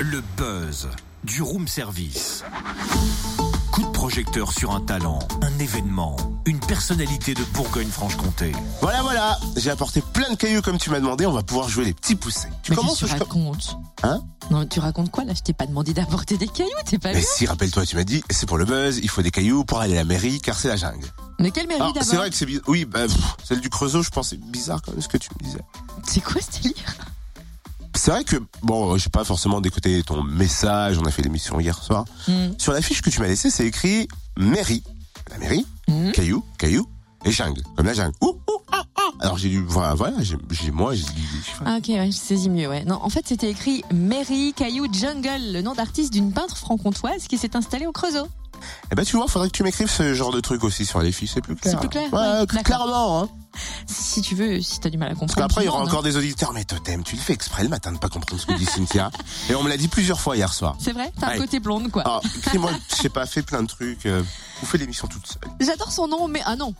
Le buzz du room service. Coup de projecteur sur un talent, un événement, une personnalité de Bourgogne-Franche-Comté. Voilà, voilà, j'ai apporté plein de cailloux comme tu m'as demandé, on va pouvoir jouer les petits poussés. Tu Mais commences qu'est-ce que ou tu racontes Hein Non, tu racontes quoi là? Je t'ai pas demandé d'apporter des cailloux, t'es pas Mais si, rappelle-toi, tu m'as dit, c'est pour le buzz, il faut des cailloux pour aller à la mairie, car c'est la jungle. Mais quelle mairie Alors, d'abord? c'est vrai que c'est bizarre. Oui, bah, pff, celle du Creusot, je pense, c'est bizarre quand même ce que tu me disais. C'est quoi ce délire? C'est vrai que, bon, je sais pas forcément d'écouter ton message, on a fait l'émission hier soir. Hmm. Sur la fiche que tu m'as laissée, c'est écrit mairie. La mairie, Hmm. caillou, caillou, et jungle, comme la jungle. Ouh, ouh, ah, ah. Alors j'ai dû, voilà, voilà j'ai, j'ai- moi, j'ai dit, Ah ok, ouais, je saisis mieux, ouais. Non, en fait, c'était écrit Mairie Caillou Jungle, le nom d'artiste d'une peintre franc-comtoise qui s'est installée au Creusot. Eh ben tu vois, faudrait que tu m'écrives ce genre de truc aussi sur les fiches, c'est plus clair. C'est plus clair, Ouais, clairement, hein. Si tu veux, si t'as du mal à comprendre. Parce qu'après, il y aura encore des auditeurs, mais Totem, tu le fais exprès le matin de pas comprendre ce que dit Cynthia. Et on me l'a dit plusieurs fois hier soir. hein. C'est vrai T'as Ouais. un côté blonde, quoi. Alors, écris-moi, je sais pas, fais plein de trucs, euh, vous faites l'émission toute seule. J'adore son nom, mais ah non.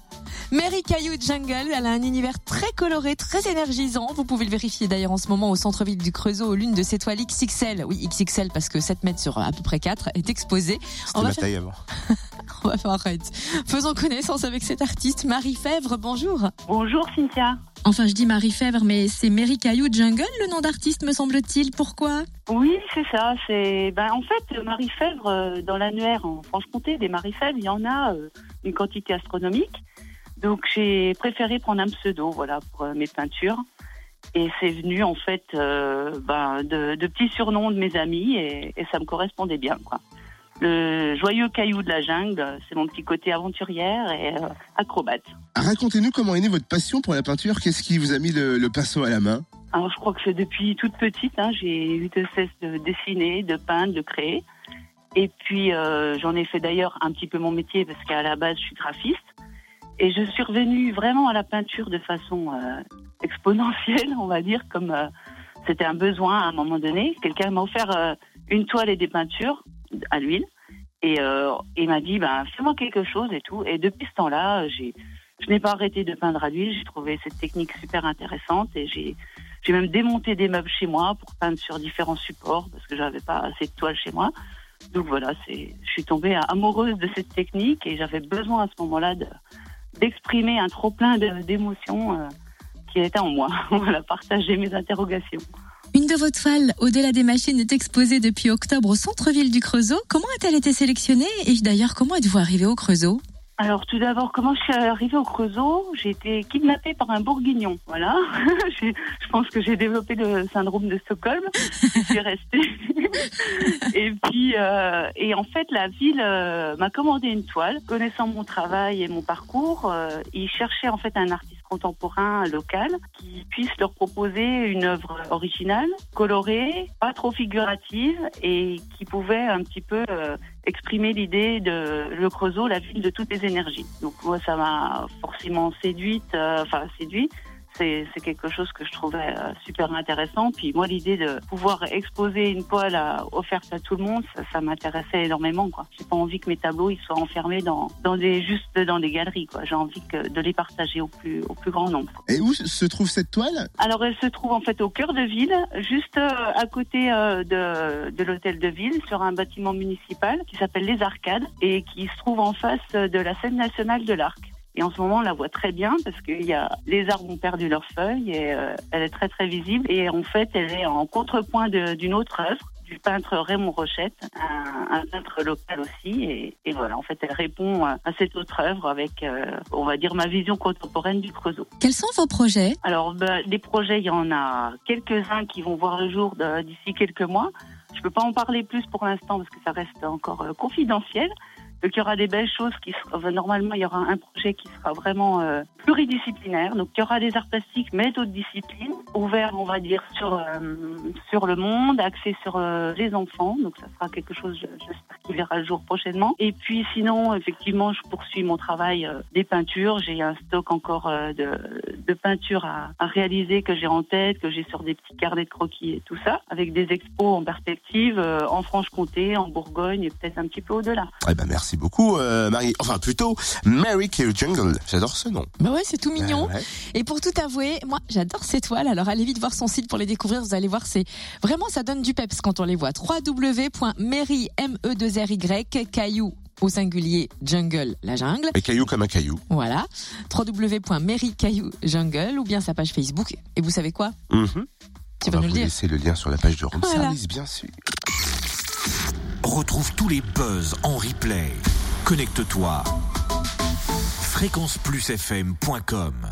Mary Caillou Jungle, elle a un univers très coloré, très énergisant. Vous pouvez le vérifier d'ailleurs en ce moment au centre-ville du Creusot, l'une de ses toiles XXL. Oui, XXL parce que 7 mètres sur à peu près 4 est exposée. On va ma faire- taille avant. On va faire arrête. Faisons connaissance avec cet artiste, Marie Fèvre. Bonjour. Bonjour Cynthia. Enfin, je dis Marie Fèvre, mais c'est Mary Caillou Jungle, le nom d'artiste, me semble-t-il. Pourquoi? Oui, c'est ça. C'est ben, en fait Marie Fèvre euh, dans l'annuaire en Franche-Comté, des Marie Fèvre, il y en a euh, une quantité astronomique. Donc j'ai préféré prendre un pseudo, voilà, pour euh, mes peintures. Et c'est venu en fait euh, ben, de, de petits surnoms de mes amis et, et ça me correspondait bien, quoi. Le joyeux caillou de la jungle, c'est mon petit côté aventurière et euh, acrobate. Racontez-nous comment est née votre passion pour la peinture. Qu'est-ce qui vous a mis le, le pinceau à la main? Alors, je crois que c'est depuis toute petite. Hein, j'ai eu de cesse de dessiner, de peindre, de créer. Et puis, euh, j'en ai fait d'ailleurs un petit peu mon métier parce qu'à la base, je suis graphiste. Et je suis revenue vraiment à la peinture de façon euh, exponentielle, on va dire, comme euh, c'était un besoin à un moment donné. Quelqu'un m'a offert euh, une toile et des peintures à l'huile. Et euh, il m'a dit, ben, fais-moi quelque chose et tout. Et depuis ce temps-là, j'ai, je n'ai pas arrêté de peindre à l'huile. J'ai trouvé cette technique super intéressante et j'ai, j'ai même démonté des meubles chez moi pour peindre sur différents supports parce que j'avais pas assez de toile chez moi. Donc voilà, c'est, je suis tombée amoureuse de cette technique et j'avais besoin à ce moment-là de, d'exprimer un trop plein d'émotions euh, qui était en moi. voilà, partager mes interrogations. Une de vos toiles, Au-delà des machines, est exposée depuis octobre au centre-ville du Creusot. Comment a-t-elle été sélectionnée? Et d'ailleurs, comment êtes-vous arrivé au Creusot? Alors tout d'abord, comment je suis arrivée au Creusot? J'ai été kidnappée par un bourguignon. Voilà. Je pense que j'ai développé le syndrome de Stockholm. Je suis restée. et puis, euh, et en fait, la ville euh, m'a commandé une toile. Connaissant mon travail et mon parcours, euh, ils cherchaient en fait un artiste contemporain local qui puisse leur proposer une œuvre originale, colorée, pas trop figurative et qui pouvait un petit peu euh, exprimer l'idée de Le Creusot, la ville de toutes les énergies. Donc moi, ça m'a forcément séduite, euh, enfin séduite. C'est quelque chose que je trouvais euh, super intéressant. Puis moi, l'idée de pouvoir exposer une toile à- offerte à tout le monde, ça, ça m'intéressait énormément. quoi. J'ai pas envie que mes tableaux ils soient enfermés dans, dans des juste dans des galeries. quoi. J'ai envie que, de les partager au plus au plus grand nombre. Et où se trouve cette toile? Alors, elle se trouve en fait au cœur de ville, juste euh, à côté euh, de, de l'hôtel de ville, sur un bâtiment municipal qui s'appelle Les Arcades et qui se trouve en face de la scène nationale de l'Arc. Et en ce moment, on la voit très bien parce que y a, les arbres ont perdu leurs feuilles et euh, elle est très très visible. Et en fait, elle est en contrepoint d'une autre œuvre du peintre Raymond Rochette, un, un peintre local aussi. Et, et voilà, en fait, elle répond à à cette autre œuvre avec, euh, on va dire, ma vision contemporaine du Creusot. Quels sont vos projets? Alors, bah, des projets, il y en a quelques-uns qui vont voir le jour d'ici quelques mois. Je peux pas en parler plus pour l'instant parce que ça reste encore euh, confidentiel. Donc, il y aura des belles choses qui seront, normalement, il y aura un projet qui sera vraiment euh, pluridisciplinaire. Donc, il y aura des arts plastiques, mais d'autres disciplines, ouverts, on va dire, sur, euh, sur le monde, axés sur euh, les enfants. Donc, ça sera quelque chose, je- j'espère, qui verra le jour prochainement. Et puis, sinon, effectivement, je poursuis mon travail euh, des peintures. J'ai un stock encore euh, de, de peintures à, à réaliser que j'ai en tête, que j'ai sur des petits carnets de croquis et tout ça, avec des expos en perspective euh, en Franche-Comté, en Bourgogne et peut-être un petit peu au-delà. Eh ben merci Merci beaucoup, euh, Marie. Enfin, plutôt, Mary Kay Jungle. J'adore ce nom. Bah ouais, c'est tout mignon. Ouais, ouais. Et pour tout avouer, moi, j'adore ces toiles. Alors, allez vite voir son site pour les découvrir. Vous allez voir, c'est vraiment, ça donne du peps quand on les voit. www.mary, m e 2 r y caillou au singulier jungle, la jungle. Et caillou comme un caillou. Voilà. www.mary caillou jungle ou bien sa page Facebook. Et vous savez quoi? Mhm. Tu On vas va nous le dire. laisser le lien sur la page de Room Voilà. Service, bien sûr. Retrouve tous les buzz en replay. Connecte-toi. fréquenceplusfm.com